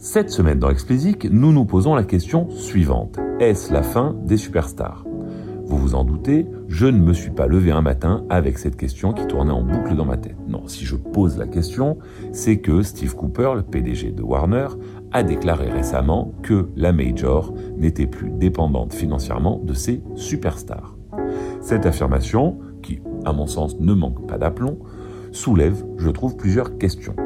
Cette semaine dans Explicit, nous nous posons la question suivante. Est-ce la fin des superstars? Vous vous en doutez, je ne me suis pas levé un matin avec cette question qui tournait en boucle dans ma tête. Non, si je pose la question, c'est que Steve Cooper, le PDG de Warner, a déclaré récemment que la Major n'était plus dépendante financièrement de ses superstars. Cette affirmation, qui à mon sens ne manque pas d'aplomb, soulève, je trouve, plusieurs questions.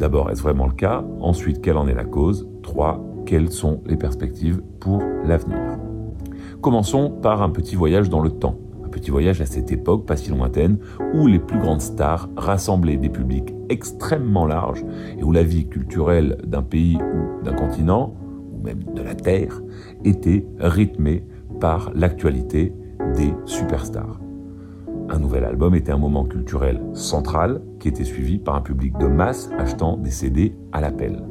D'abord, est-ce vraiment le cas? Ensuite, quelle en est la cause? 3. Quelles sont les perspectives pour l'avenir? Commençons par un petit voyage dans le temps. Un petit voyage à cette époque pas si lointaine où les plus grandes stars rassemblaient des publics extrêmement larges et où la vie culturelle d'un pays ou d'un continent, ou même de la Terre, était rythmée par l'actualité des superstars. Un nouvel album était un moment culturel central qui était suivi par un public de masse achetant des CD à l'appel.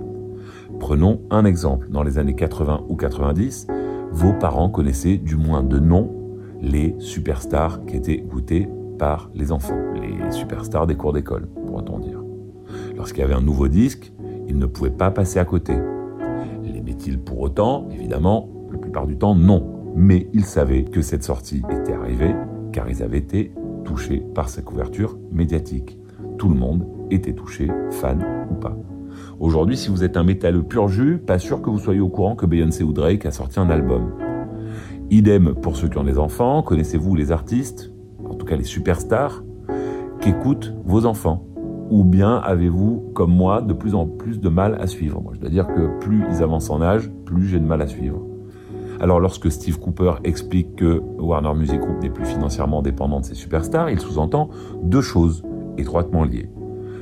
Prenons un exemple. Dans les années 80 ou 90, vos parents connaissaient du moins de nom les superstars qui étaient goûtés par les enfants, les superstars des cours d'école, pourrait-on dire. Lorsqu'il y avait un nouveau disque, ils ne pouvaient pas passer à côté. L'aimait-il pour autant? Évidemment, la plupart du temps, non. Mais ils savaient que cette sortie était arrivée car ils avaient été touché par sa couverture médiatique. Tout le monde était touché, fan ou pas. Aujourd'hui, si vous êtes un métalleux pur jus, pas sûr que vous soyez au courant que Beyoncé ou Drake a sorti un album. Idem pour ceux qui ont des enfants, connaissez-vous les artistes, en tout cas les superstars, qu'écoutent vos enfants? Ou bien avez-vous, comme moi, de plus en plus de mal à suivre? Je dois dire que plus ils avancent en âge, plus j'ai de mal à suivre. Alors lorsque Steve Cooper explique que Warner Music Group n'est plus financièrement dépendant de ses superstars, il sous-entend deux choses étroitement liées.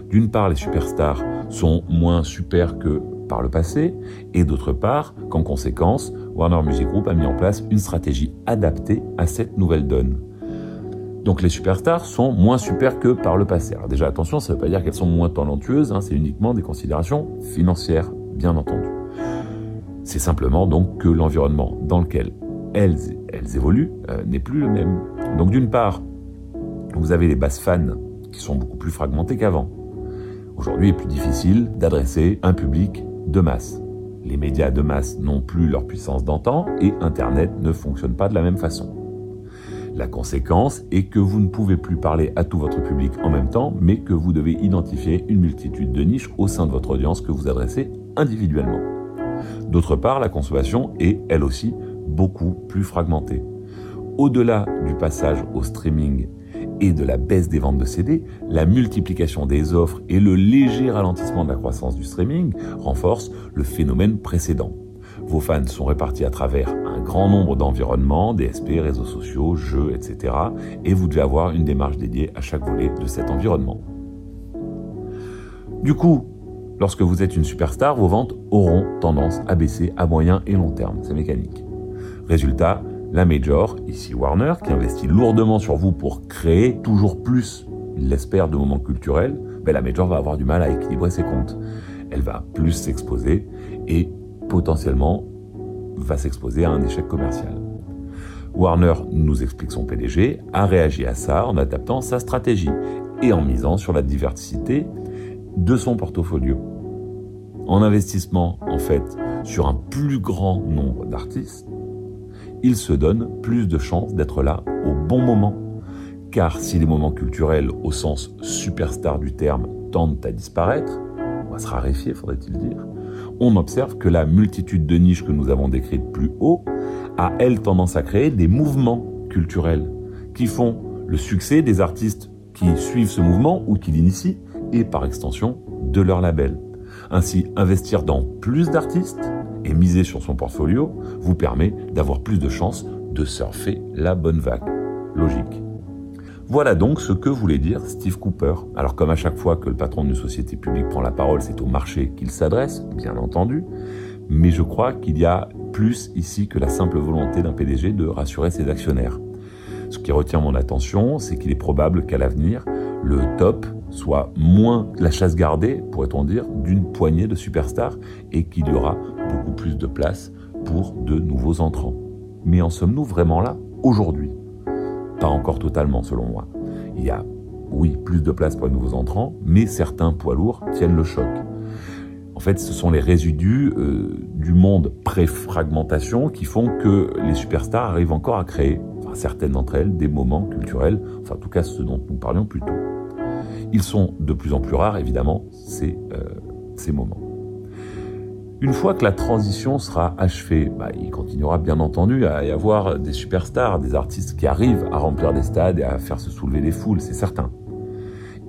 D'une part, les superstars sont moins super que par le passé, et d'autre part, qu'en conséquence, Warner Music Group a mis en place une stratégie adaptée à cette nouvelle donne. Donc les superstars sont moins super que par le passé. Alors déjà attention, ça ne veut pas dire qu'elles sont moins talentueuses, hein, c'est uniquement des considérations financières, bien entendu. C'est simplement donc que l'environnement dans lequel elles, évoluent euh, n'est plus le même. Donc d'une part, vous avez les bases fans qui sont beaucoup plus fragmentées qu'avant. Aujourd'hui, il est plus difficile d'adresser un public de masse. Les médias de masse n'ont plus leur puissance d'antan et Internet ne fonctionne pas de la même façon. La conséquence est que vous ne pouvez plus parler à tout votre public en même temps, mais que vous devez identifier une multitude de niches au sein de votre audience que vous adressez individuellement. D'autre part, la consommation est, elle aussi, beaucoup plus fragmentée. Au-delà du passage au streaming et de la baisse des ventes de CD, la multiplication des offres et le léger ralentissement de la croissance du streaming renforcent le phénomène précédent. Vos fans sont répartis à travers un grand nombre d'environnements, DSP, réseaux sociaux, jeux, etc. Et vous devez avoir une démarche dédiée à chaque volet de cet environnement. Du coup, Lorsque vous êtes une superstar, vos ventes auront tendance à baisser à moyen et long terme. C'est mécanique. Résultat, la Major, ici Warner, qui investit lourdement sur vous pour créer toujours plus, il l'espère, de moments culturels, ben la Major va avoir du mal à équilibrer ses comptes. Elle va plus s'exposer et potentiellement va s'exposer à un échec commercial. Warner, nous explique son PDG, a réagi à ça en adaptant sa stratégie et en misant sur la diversité de son portfolio. En investissement, en fait, sur un plus grand nombre d'artistes, il se donne plus de chances d'être là au bon moment. Car si les moments culturels, au sens superstar du terme, tendent à disparaître, on va se raréfier, faudrait-il dire, on observe que la multitude de niches que nous avons décrites plus haut a, elle, tendance à créer des mouvements culturels qui font le succès des artistes qui suivent ce mouvement ou qui l'initient et par extension de leur label. Ainsi, investir dans plus d'artistes et miser sur son portfolio vous permet d'avoir plus de chances de surfer la bonne vague. Logique. Voilà donc ce que voulait dire Steve Cooper. Alors comme à chaque fois que le patron d'une société publique prend la parole, c'est au marché qu'il s'adresse, bien entendu, mais je crois qu'il y a plus ici que la simple volonté d'un PDG de rassurer ses actionnaires. Ce qui retient mon attention, c'est qu'il est probable qu'à l'avenir, le top soit moins la chasse gardée, pourrait-on dire, d'une poignée de superstars et qu'il y aura beaucoup plus de place pour de nouveaux entrants. Mais en sommes-nous vraiment là aujourd'hui? Pas encore totalement selon moi. Il y a, oui, plus de place pour les nouveaux entrants, mais certains poids lourds tiennent le choc. En fait, ce sont les résidus euh, du monde pré-fragmentation qui font que les superstars arrivent encore à créer, enfin, certaines d'entre elles, des moments culturels, enfin en tout cas ceux dont nous parlions plus tôt. Ils sont de plus en plus rares, évidemment, ces, euh, moments. Une fois que la transition sera achevée, bah, il continuera bien entendu à y avoir des superstars, des artistes qui arrivent à remplir des stades et à faire se soulever les foules, c'est certain.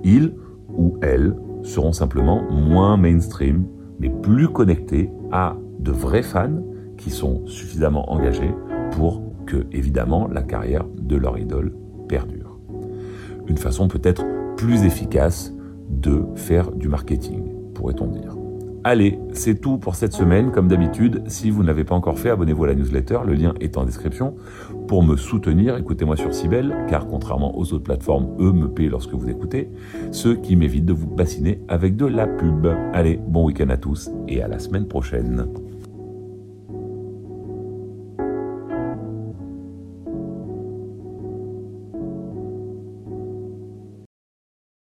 Ils ou elles seront simplement moins mainstream, mais plus connectés à de vrais fans qui sont suffisamment engagés pour que, évidemment, la carrière de leur idole perdure. Une façon peut-être plus efficace de faire du marketing, pourrait-on dire. Allez, c'est tout pour cette semaine. Comme d'habitude, si vous n'avez pas encore fait, abonnez-vous à la newsletter. Le lien est en description. Pour me soutenir, écoutez-moi sur Sibel, car contrairement aux autres plateformes, eux me paient lorsque vous écoutez, ce qui m'évite de vous bassiner avec de la pub. Allez, bon week-end à tous et à la semaine prochaine.